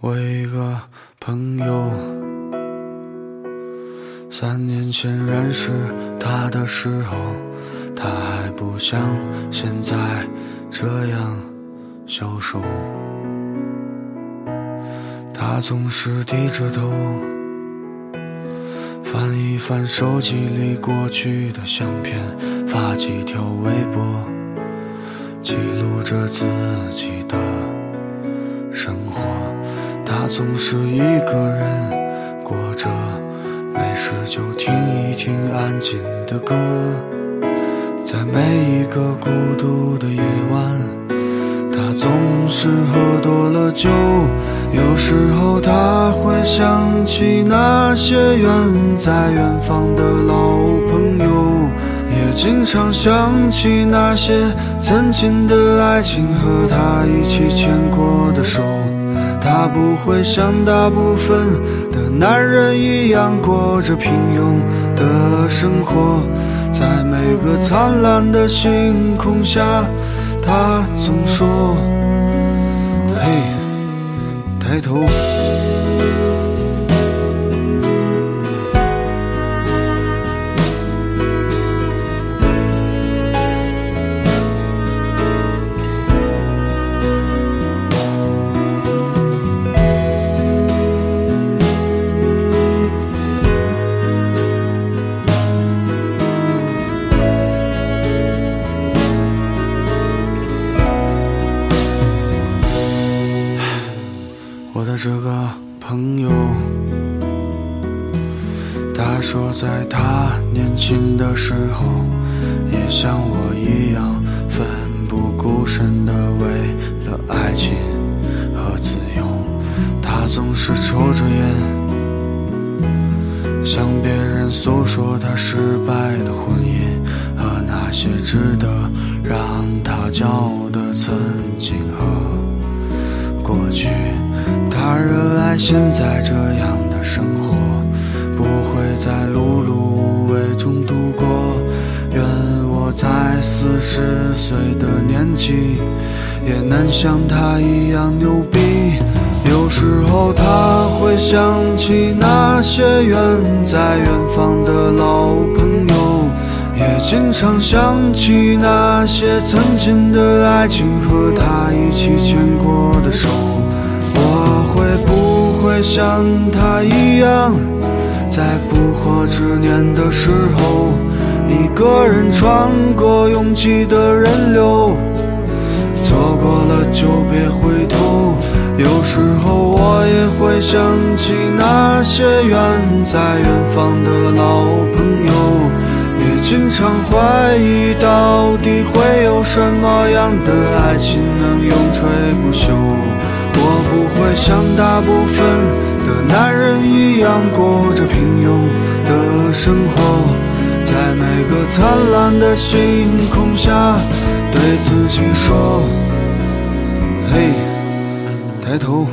我一个朋友，三年前认识他的时候，他还不像现在这样消瘦。他总是低着头，翻一翻手机里过去的相片，发几条微博，记录着自己的生活。他总是一个人过着，没事就听一听安静的歌，在每一个孤独的夜晚，他总是喝多了酒。有时候他会想起那些远在远方的老朋友，也经常想起那些曾经的爱情和他一起牵过的手。他不会像大部分的男人一样过着平庸的生活，在每个灿烂的星空下，他总说：“嘿，抬头。”这个朋友，他说在他年轻的时候，也像我一样奋不顾身的为了爱情和自由。他总是抽着烟，向别人诉说他失败的婚姻和那些值得让他骄傲的曾经和过去。现在这样的生活，不会在碌碌无为中度过。愿我在四十岁的年纪，也能像他一样牛逼。有时候他会想起那些远在远方的老朋友，也经常想起那些曾经的爱情和他一起牵过的手。像他一样，在不惑之年的时候，一个人穿过拥挤的人流，错过了就别回头。有时候我也会想起那些远在远方的老朋友，也经常怀疑到底会有什么样的爱情能永垂不朽。我不会像大部分的男人一样过着平庸的生活，在每个灿烂的星空下，对自己说：“嘿，抬头。”